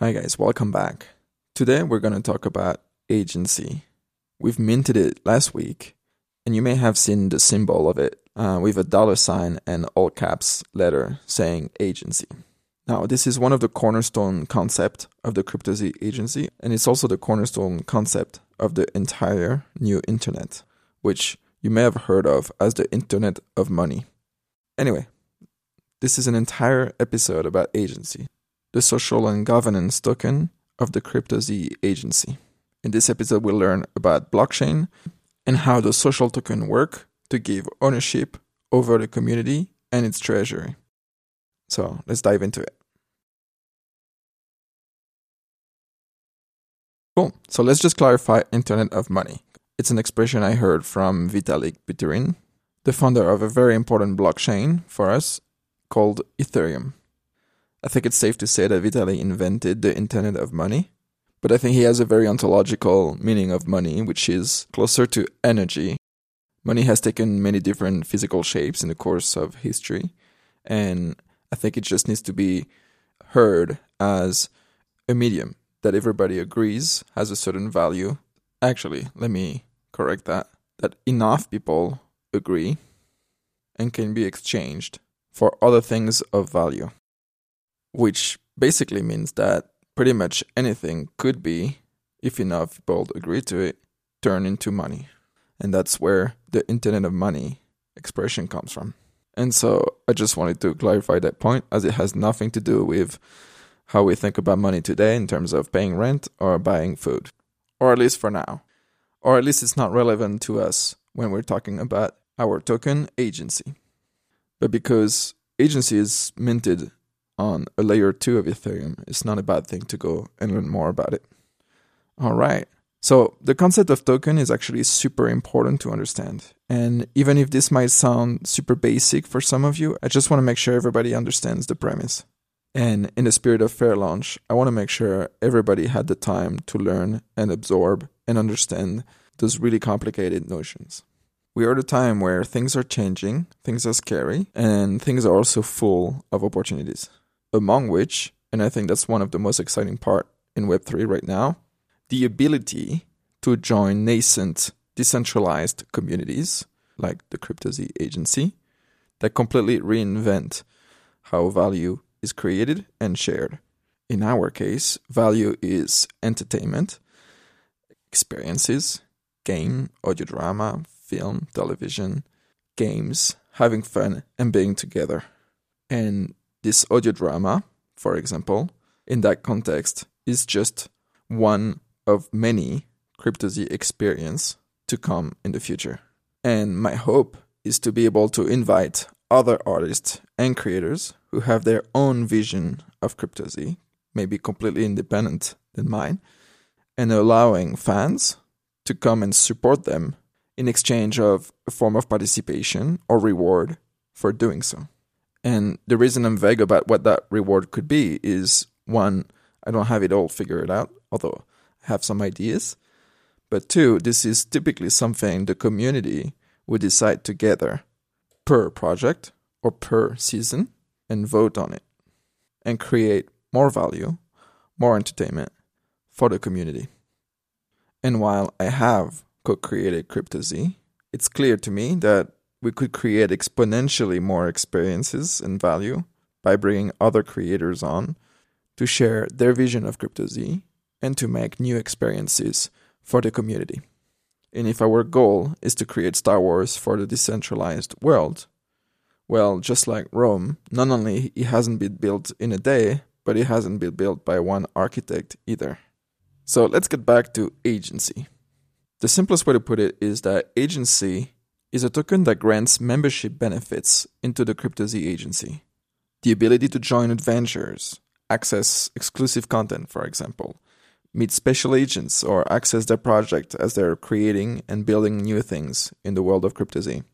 Hi, guys, welcome back. Today we're going to talk about agency. We've minted it last week, and you may have seen the symbol of it uh, with a dollar sign and all caps letter saying agency. Now, this is one of the cornerstone concept of the CryptoZ agency, and it's also the cornerstone concept of the entire new internet, which you may have heard of as the Internet of Money. Anyway, this is an entire episode about agency, the social and governance token of the CryptoZ agency. In this episode, we'll learn about blockchain and how the social token work to give ownership over the community and its treasury. So let's dive into it. Cool. So let's just clarify Internet of Money. It's an expression I heard from Vitalik Buterin, the founder of a very important blockchain for us called Ethereum. I think it's safe to say that Vitalik invented the Internet of Money, but I think he has a very ontological meaning of money, which is closer to energy. Money has taken many different physical shapes in the course of history, and I think it just needs to be heard as a medium that everybody agrees has a certain value. Actually, let me correct that. That enough people agree and can be exchanged for other things of value. Which basically means that pretty much anything could be, if enough people agree to it, turned into money. And that's where the Internet of Money expression comes from. And so I just wanted to clarify that point as it has nothing to do with how we think about money today in terms of paying rent or buying food, or at least for now. Or at least it's not relevant to us when we're talking about our token agency. But because agency is minted on a layer 2 of Ethereum, it's not a bad thing to go and learn more about it. All right. So, the concept of token is actually super important to understand. And even if this might sound super basic for some of you, I just want to make sure everybody understands the premise. And in the spirit of fair launch, I want to make sure everybody had the time to learn and absorb and understand those really complicated notions. We are at a time where things are changing, things are scary, and things are also full of opportunities. Among which, and I think that's one of the most exciting part in Web3 right now, the ability to join nascent decentralized communities like the CryptoZ agency that completely reinvent how value is created and shared. In our case, value is entertainment, experiences, game, audio drama, film, television, games, having fun, and being together. And this audio drama, for example, in that context, is just one of many CryptoZ experience to come in the future. And my hope is to be able to invite other artists and creators who have their own vision of CryptoZ, maybe completely independent than mine, and allowing fans to come and support them in exchange of a form of participation or reward for doing so. And the reason I'm vague about what that reward could be is one, I don't have it all figured out, although I have some ideas. But two, this is typically something the community would decide together per project or per season and vote on it and create more value, more entertainment for the community. And while I have co created CryptoZ, it's clear to me that we could create exponentially more experiences and value by bringing other creators on to share their vision of CryptoZ and to make new experiences for the community. And if our goal is to create Star Wars for the decentralized world, well, just like Rome, not only it hasn't been built in a day, but it hasn't been built by one architect either. So let's get back to agency. The simplest way to put it is that agency is a token that grants membership benefits into the CryptoZ agency. The ability to join adventures, access exclusive content, for example, meet special agents, or access their project as they're creating and building new things in the world of CryptoZ.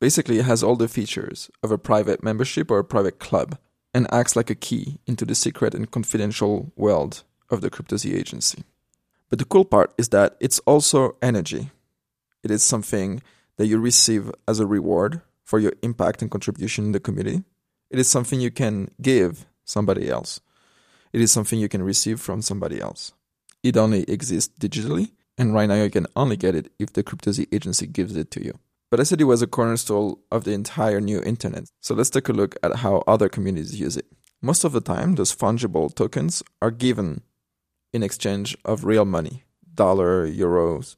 Basically, it has all the features of a private membership or a private club and acts like a key into the secret and confidential world of the CryptoZ agency. But the cool part is that it's also energy. It is something that you receive as a reward for your impact and contribution in the community. It is something you can give somebody else. it is something you can receive from somebody else. It only exists digitally, and right now you can only get it if the CryptoZ agency gives it to you. But I said it was a cornerstone of the entire new internet. So let's take a look at how other communities use it. Most of the time, those fungible tokens are given in exchange of real money dollar, euros,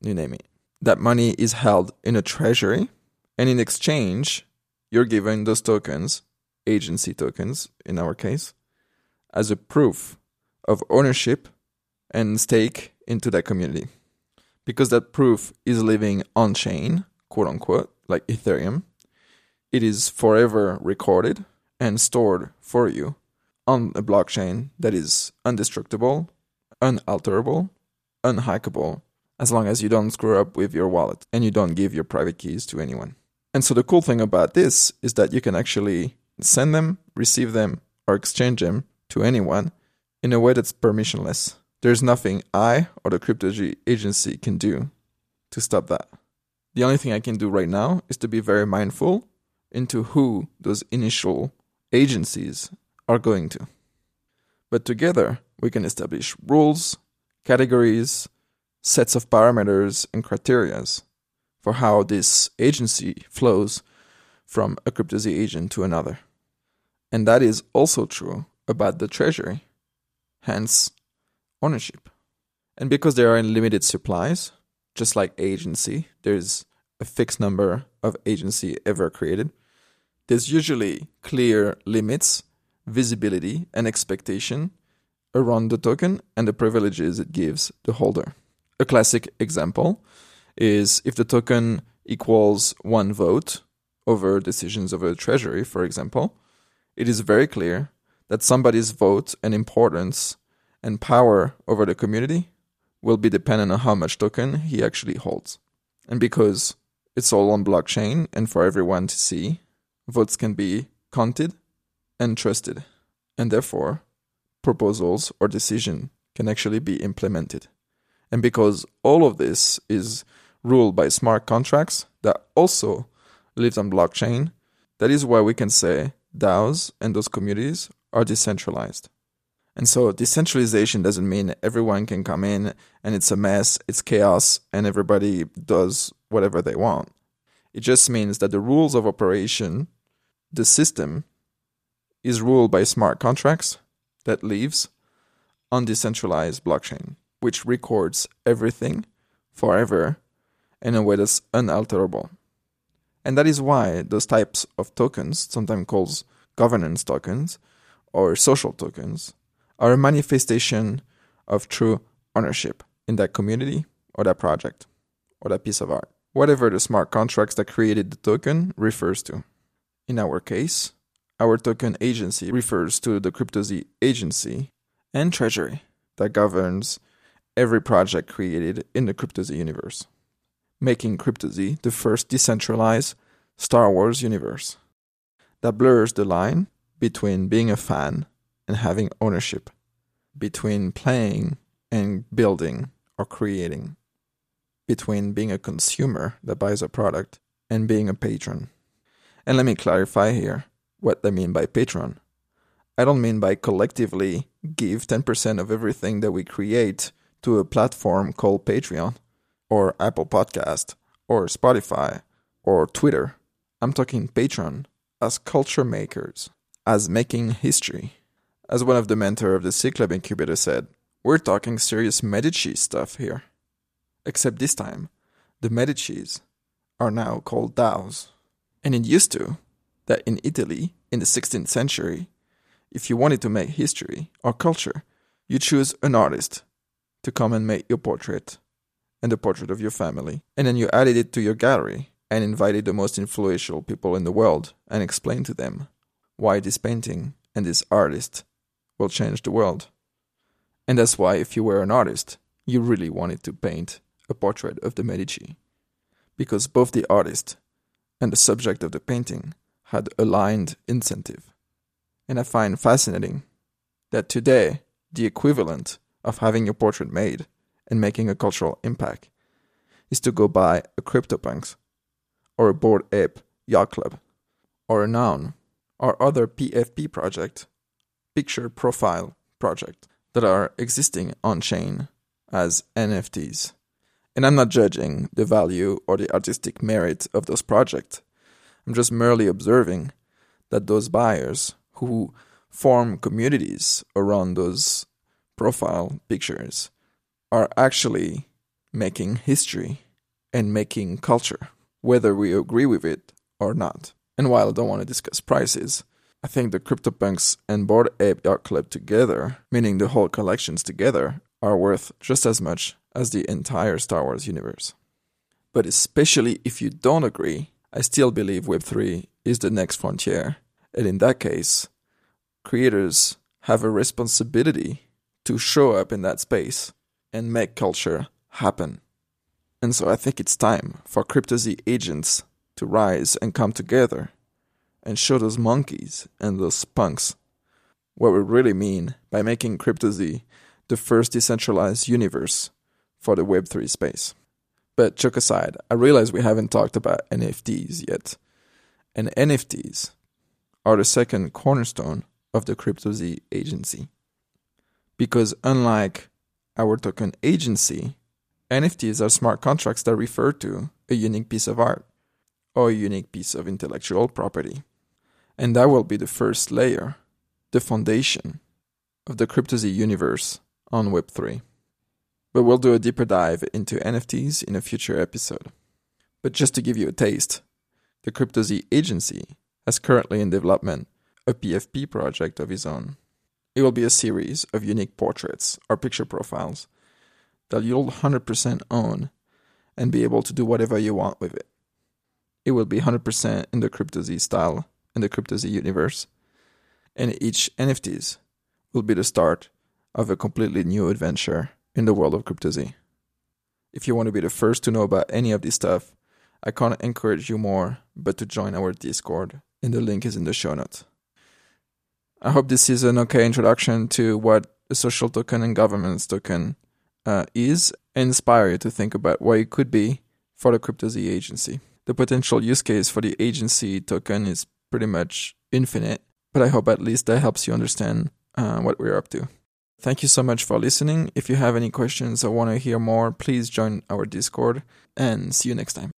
you name it. That money is held in a treasury, and in exchange, you're given those tokens, agency tokens in our case, as a proof of ownership and stake into that community. Because that proof is living on chain, quote unquote, like Ethereum, it is forever recorded and stored for you on a blockchain that is indestructible, unalterable, unhackable, as long as you don't screw up with your wallet and you don't give your private keys to anyone. And so the cool thing about this is that you can actually send them, receive them, or exchange them to anyone in a way that's permissionless. There's nothing I or the CryptoZ agency can do to stop that. The only thing I can do right now is to be very mindful into who those initial agencies are going to. But together, we can establish rules, categories, sets of parameters, and criterias for how this agency flows from a CryptoZ agent to another. And that is also true about the treasury, hence ownership. And because there are unlimited supplies, just like agency, there's a fixed number of agency ever created. There's usually clear limits, visibility, and expectation around the token and the privileges it gives the holder. A classic example is if the token equals one vote over decisions of a treasury, for example, it is very clear that somebody's vote and importance and power over the community will be dependent on how much token he actually holds. And because it's all on blockchain and for everyone to see, votes can be counted and trusted. And therefore, proposals or decision can actually be implemented. And because all of this is ruled by smart contracts that also live on blockchain, that is why we can say DAOs and those communities are decentralized. And so decentralization doesn't mean everyone can come in and it's a mess, it's chaos, and everybody does whatever they want. It just means that the rules of operation, the system, is ruled by smart contracts that lives on decentralized blockchain, which records everything forever in a way that's unalterable. And that is why those types of tokens, sometimes called governance tokens or social tokens, are a manifestation of true ownership in that community or that project or that piece of art, whatever the smart contracts that created the token refers to. In our case, our token agency refers to the CryptoZ agency and treasury that governs every project created in the CryptoZ universe, making CryptoZ the first decentralized Star Wars universe that blurs the line between being a fan and having ownership, between playing and building or creating, between being a consumer that buys a product and being a patron. And let me clarify here what I mean by patron. I don't mean by collectively give 10% of everything that we create to a platform called Patreon or Apple Podcast or Spotify or Twitter. I'm talking Patreon as culture makers, as making history. As one of the mentor of the C Club Incubator said, we're talking serious Medici stuff here. Except this time, the Medicis are now called DAOs. And it used to that in Italy, in the 16th century, if you wanted to make history or culture, you choose an artist to come and make your portrait and the portrait of your family. And then you added it to your gallery and invited the most influential people in the world and explained to them why this painting and this artist will change the world. And that's why, if you were an artist, you really wanted to paint a portrait of the Medici. Because both the artist and the subject of the painting had aligned incentive. And I find fascinating that today, the equivalent of having your portrait made and making a cultural impact is to go buy a CryptoPunks or a Bored Ape Yacht Club or a Noun or other PFP project, picture profile project, that are existing on chain as NFTs. And I'm not judging the value or the artistic merit of those projects. I'm just merely observing that those buyers who form communities around those profile pictures are actually making history and making culture, whether we agree with it or not. And while I don't want to discuss prices, I think the CryptoPunks and Bored Ape Yacht Club together, meaning the whole collections together, are worth just as much as the entire Star Wars universe. But especially if you don't agree, I still believe Web3 is the next frontier. And in that case, creators have a responsibility to show up in that space and make culture happen. And so I think it's time for CryptoZ agents to rise and come together and show those monkeys and those punks what we really mean by making CryptoZ the first decentralized universe for the Web3 space. But joke aside, I realize we haven't talked about NFTs yet. And NFTs are the second cornerstone of the CryptoZ agency. Because unlike our token agency, NFTs are smart contracts that refer to a unique piece of art or a unique piece of intellectual property. And that will be the first layer, the foundation of the CryptoZ universe on Web3. But we'll do a deeper dive into NFTs in a future episode. But just to give you a taste, the CryptoZ agency has currently in development a PFP project of his own. It will be a series of unique portraits or picture profiles that you'll 100% own and be able to do whatever you want with it. It will be 100% in the CryptoZ style in the CryptoZ universe, and each NFTs will be the start of a completely new adventure in the world of CryptoZ. If you want to be the first to know about any of this stuff, I can't encourage you more but to join our Discord, and the link is in the show notes. I hope this is an okay introduction to what a social token and governance token uh, is, and inspire you to think about what it could be for the crypto Z agency. The potential use case for the agency token is pretty much infinite, but I hope at least that helps you understand uh, what we're up to. Thank you so much for listening. If you have any questions or want to hear more, please join our Discord and see you next time.